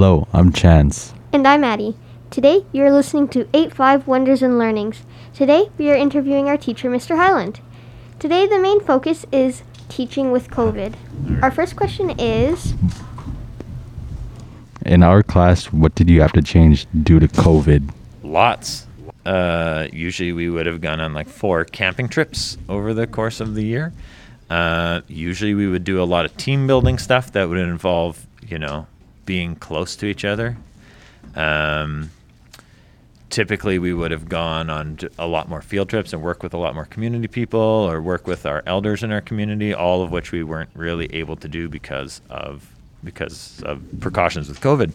Hello, I'm Chance. And I'm Addie. Today, you're listening to 8 5 Wonders and Learnings. Today, we are interviewing our teacher, Mr. Highland. Today, the main focus is teaching with COVID. Our first question is In our class, what did you have to change due to COVID? Lots. Uh, usually we would have gone on like four camping trips over the course of the year. Uh, usually we would do a lot of team building stuff that would involve, you know, being close to each other. Um, typically we would have gone on a lot more field trips and work with a lot more community people or work with our elders in our community, all of which we weren't really able to do because of because of precautions with COVID.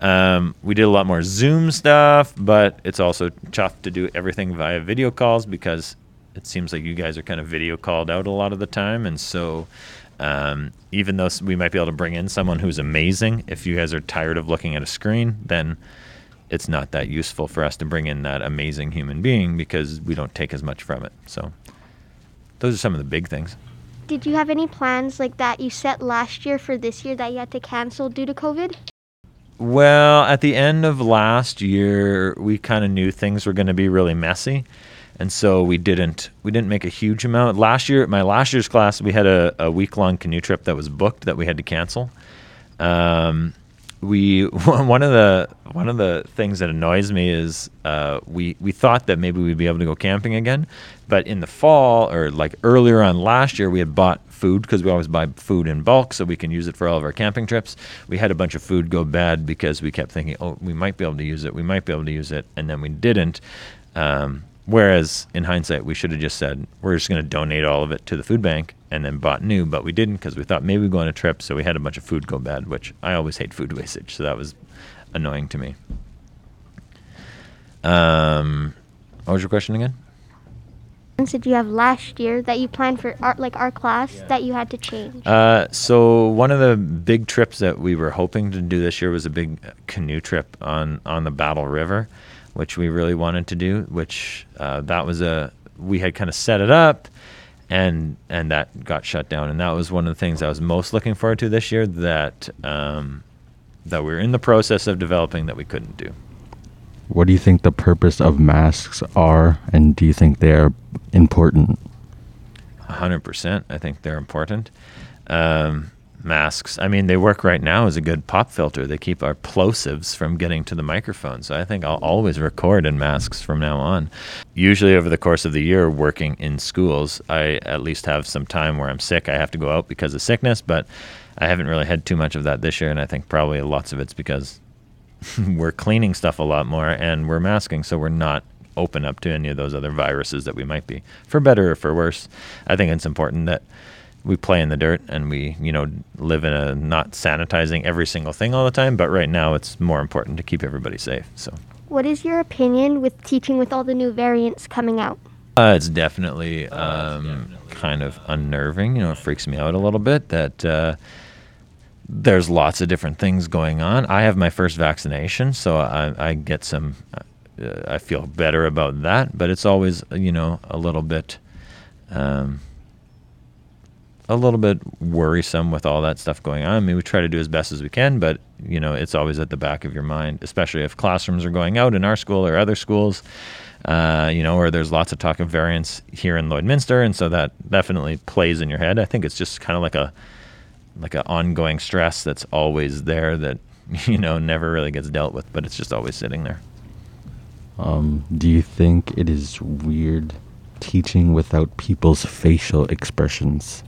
Um, we did a lot more Zoom stuff, but it's also tough to do everything via video calls because it seems like you guys are kind of video called out a lot of the time. And so, um, even though we might be able to bring in someone who's amazing, if you guys are tired of looking at a screen, then it's not that useful for us to bring in that amazing human being because we don't take as much from it. So, those are some of the big things. Did you have any plans like that you set last year for this year that you had to cancel due to COVID? Well, at the end of last year, we kind of knew things were going to be really messy, and so we didn't we didn't make a huge amount. Last year, my last year's class, we had a, a week long canoe trip that was booked that we had to cancel. Um, we one of the one of the things that annoys me is uh, we we thought that maybe we'd be able to go camping again, but in the fall or like earlier on last year we had bought food because we always buy food in bulk so we can use it for all of our camping trips. We had a bunch of food go bad because we kept thinking, oh, we might be able to use it, we might be able to use it, and then we didn't. Um, Whereas in hindsight, we should have just said, we're just going to donate all of it to the food bank and then bought new, but we didn't because we thought maybe we'd go on a trip. So we had a bunch of food go bad, which I always hate food wastage. So that was annoying to me. Um, what was your question again? Did you have last year that you planned for our, like our class yeah. that you had to change? Uh, so one of the big trips that we were hoping to do this year was a big canoe trip on on the Battle River which we really wanted to do. Which uh, that was a we had kind of set it up, and and that got shut down. And that was one of the things I was most looking forward to this year. That um, that we are in the process of developing that we couldn't do. What do you think the purpose of masks are, and do you think they're important? hundred percent. I think they're important. Um, masks. I mean, they work right now as a good pop filter. They keep our plosives from getting to the microphone. So I think I'll always record in masks from now on. Usually, over the course of the year, working in schools, I at least have some time where I'm sick. I have to go out because of sickness, but I haven't really had too much of that this year. And I think probably lots of it's because we're cleaning stuff a lot more and we're masking. So we're not open up to any of those other viruses that we might be, for better or for worse. I think it's important that we play in the dirt and we you know live in a not sanitizing every single thing all the time but right now it's more important to keep everybody safe so. What is your opinion with teaching with all the new variants coming out? Uh, it's definitely, um, kind of unnerving you know it freaks me out a little bit that uh, there's lots of different things going on. I have my first vaccination so i, I get some uh, i feel better about that but it's always you know a little bit um, a little bit worrisome with all that stuff going on. I mean, we try to do as best as we can, but you know, it's always at the back of your mind, especially if classrooms are going out in our school or other schools. Uh, you know, where there's lots of talk of variants here in Lloydminster, and so that definitely plays in your head. I think it's just kind of like a like an ongoing stress that's always there that you know never really gets dealt with, but it's just always sitting there. Um, do you think it is weird teaching without people's facial expressions?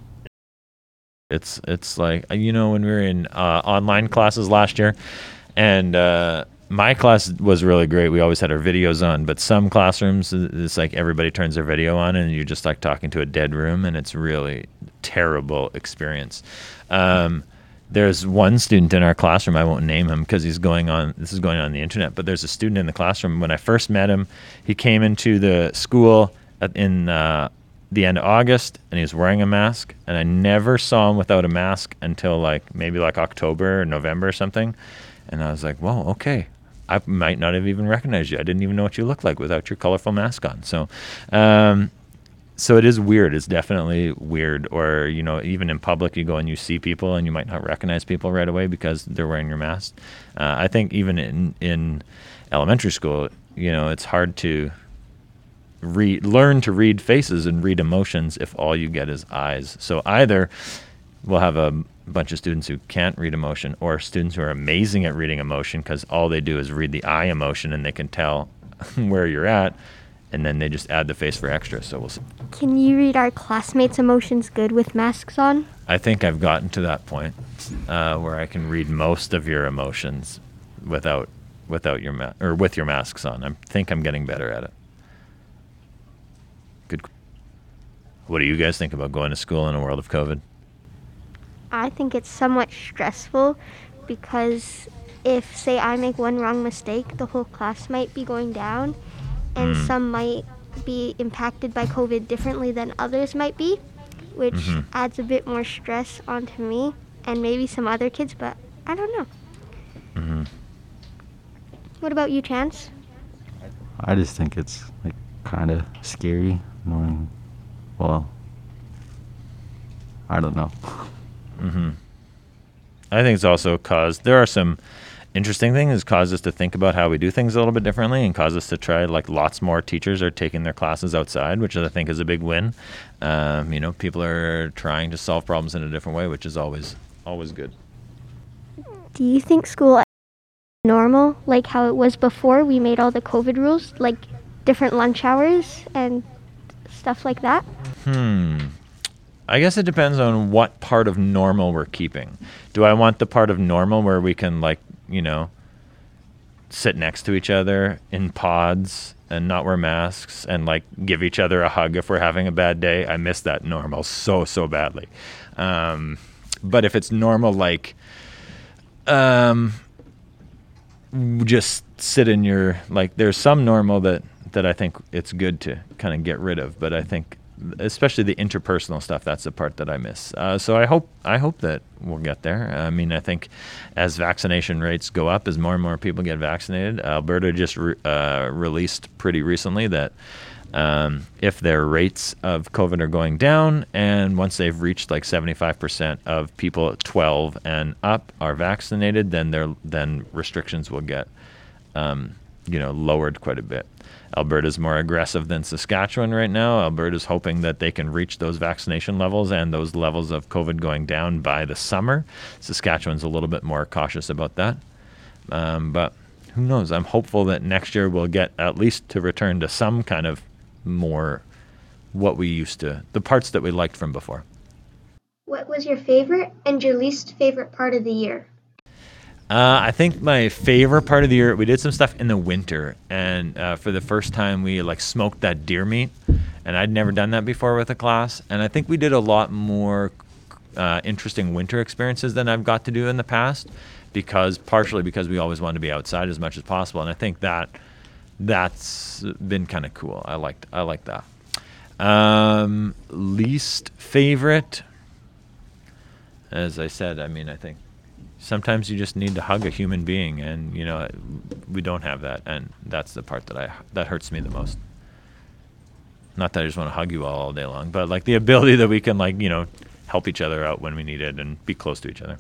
It's it's like you know when we were in uh, online classes last year, and uh, my class was really great. We always had our videos on, but some classrooms it's like everybody turns their video on, and you're just like talking to a dead room, and it's really terrible experience. Um, there's one student in our classroom. I won't name him because he's going on. This is going on the internet. But there's a student in the classroom. When I first met him, he came into the school in uh, the end of August and he was wearing a mask and I never saw him without a mask until like maybe like October or November or something. And I was like, well, okay. I might not have even recognized you. I didn't even know what you looked like without your colorful mask on. So, um, so it is weird. It's definitely weird. Or you know, even in public, you go and you see people, and you might not recognize people right away because they're wearing your mask. Uh, I think even in in elementary school, you know, it's hard to read, learn to read faces and read emotions if all you get is eyes. So either we'll have a bunch of students who can't read emotion, or students who are amazing at reading emotion because all they do is read the eye emotion and they can tell where you're at and then they just add the face for extra. So we'll see. Can you read our classmates' emotions good with masks on? I think I've gotten to that point uh, where I can read most of your emotions without without your ma- or with your masks on. I think I'm getting better at it. Good. What do you guys think about going to school in a world of COVID? I think it's somewhat stressful because if, say, I make one wrong mistake, the whole class might be going down, and Mm. some might be impacted by COVID differently than others might be, which Mhm. adds a bit more stress onto me and maybe some other kids, but I don't know. hmm What about you, Chance? I just think it's like kind of scary knowing. Well, I don't know. hmm I think it's also caused there are some interesting things. It's caused us to think about how we do things a little bit differently, and caused us to try like lots more teachers are taking their classes outside, which I think is a big win. Um, you know, people are trying to solve problems in a different way, which is always always good. Do you think school normal, like how it was before we made all the COVID rules, like different lunch hours and stuff like that? Hmm. I guess it depends on what part of normal we're keeping. Do I want the part of normal where we can like, you know, sit next to each other in pods and not wear masks and like give each other a hug if we're having a bad day? I miss that normal so so badly. Um, but if it's normal like um just sit in your like there's some normal that that I think it's good to kind of get rid of but I think especially the interpersonal stuff that's the part that I miss. Uh, so I hope I hope that we'll get there. I mean I think as vaccination rates go up as more and more people get vaccinated Alberta just re- uh, released pretty recently that um, if their rates of COVID are going down, and once they've reached like 75% of people 12 and up are vaccinated, then their then restrictions will get, um, you know, lowered quite a bit. Alberta's more aggressive than Saskatchewan right now. Alberta's hoping that they can reach those vaccination levels and those levels of COVID going down by the summer. Saskatchewan's a little bit more cautious about that, um, but who knows? I'm hopeful that next year we'll get at least to return to some kind of more what we used to, the parts that we liked from before. What was your favorite and your least favorite part of the year? Uh, I think my favorite part of the year, we did some stuff in the winter, and uh, for the first time, we like smoked that deer meat, and I'd never done that before with a class, and I think we did a lot more uh, interesting winter experiences than I've got to do in the past, because partially because we always wanted to be outside as much as possible, and I think that that's been kind of cool. I liked I like that. Um, least favorite, as I said, I mean, I think sometimes you just need to hug a human being, and you know, we don't have that, and that's the part that I that hurts me the most. Not that I just want to hug you all all day long, but like the ability that we can like you know help each other out when we need it and be close to each other.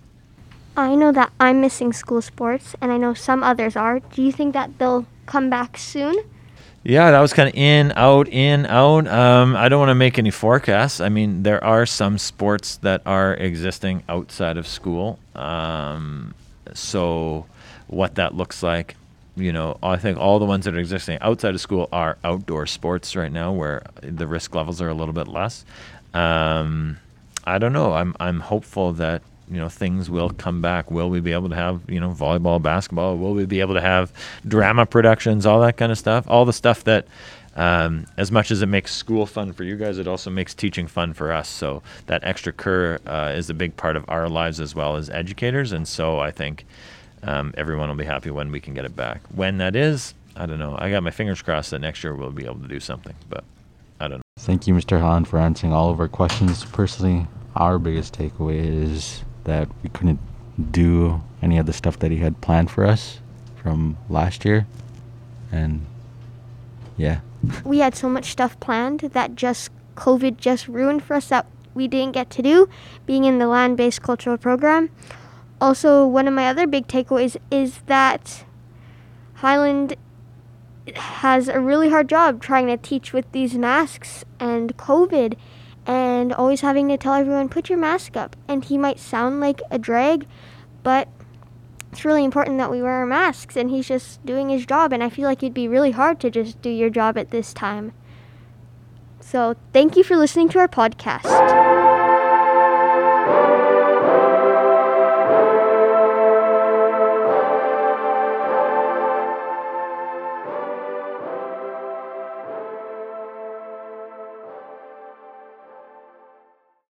I know that I'm missing school sports, and I know some others are. Do you think that they'll come back soon? Yeah, that was kind of in, out, in, out. Um, I don't want to make any forecasts. I mean, there are some sports that are existing outside of school. Um, so, what that looks like, you know, I think all the ones that are existing outside of school are outdoor sports right now, where the risk levels are a little bit less. Um, I don't know. I'm I'm hopeful that you know things will come back. Will we be able to have you know volleyball, basketball? Will we be able to have drama productions, all that kind of stuff? All the stuff that, um, as much as it makes school fun for you guys, it also makes teaching fun for us. So that extra cur uh, is a big part of our lives as well as educators, and so I think um, everyone will be happy when we can get it back. When that is, I don't know. I got my fingers crossed that next year we'll be able to do something, but I don't know. Thank you, Mr. Hahn, for answering all of our questions. Personally, our biggest takeaway is that we couldn't do any of the stuff that he had planned for us from last year. And yeah, We had so much stuff planned that just COVID just ruined for us that we didn't get to do, being in the land based cultural program. Also, one of my other big takeaways is that Highland has a really hard job trying to teach with these masks and COVID and always having to tell everyone, put your mask up. And he might sound like a drag, but it's really important that we wear our masks and he's just doing his job and I feel like it'd be really hard to just do your job at this time. So, thank you for listening to our podcast.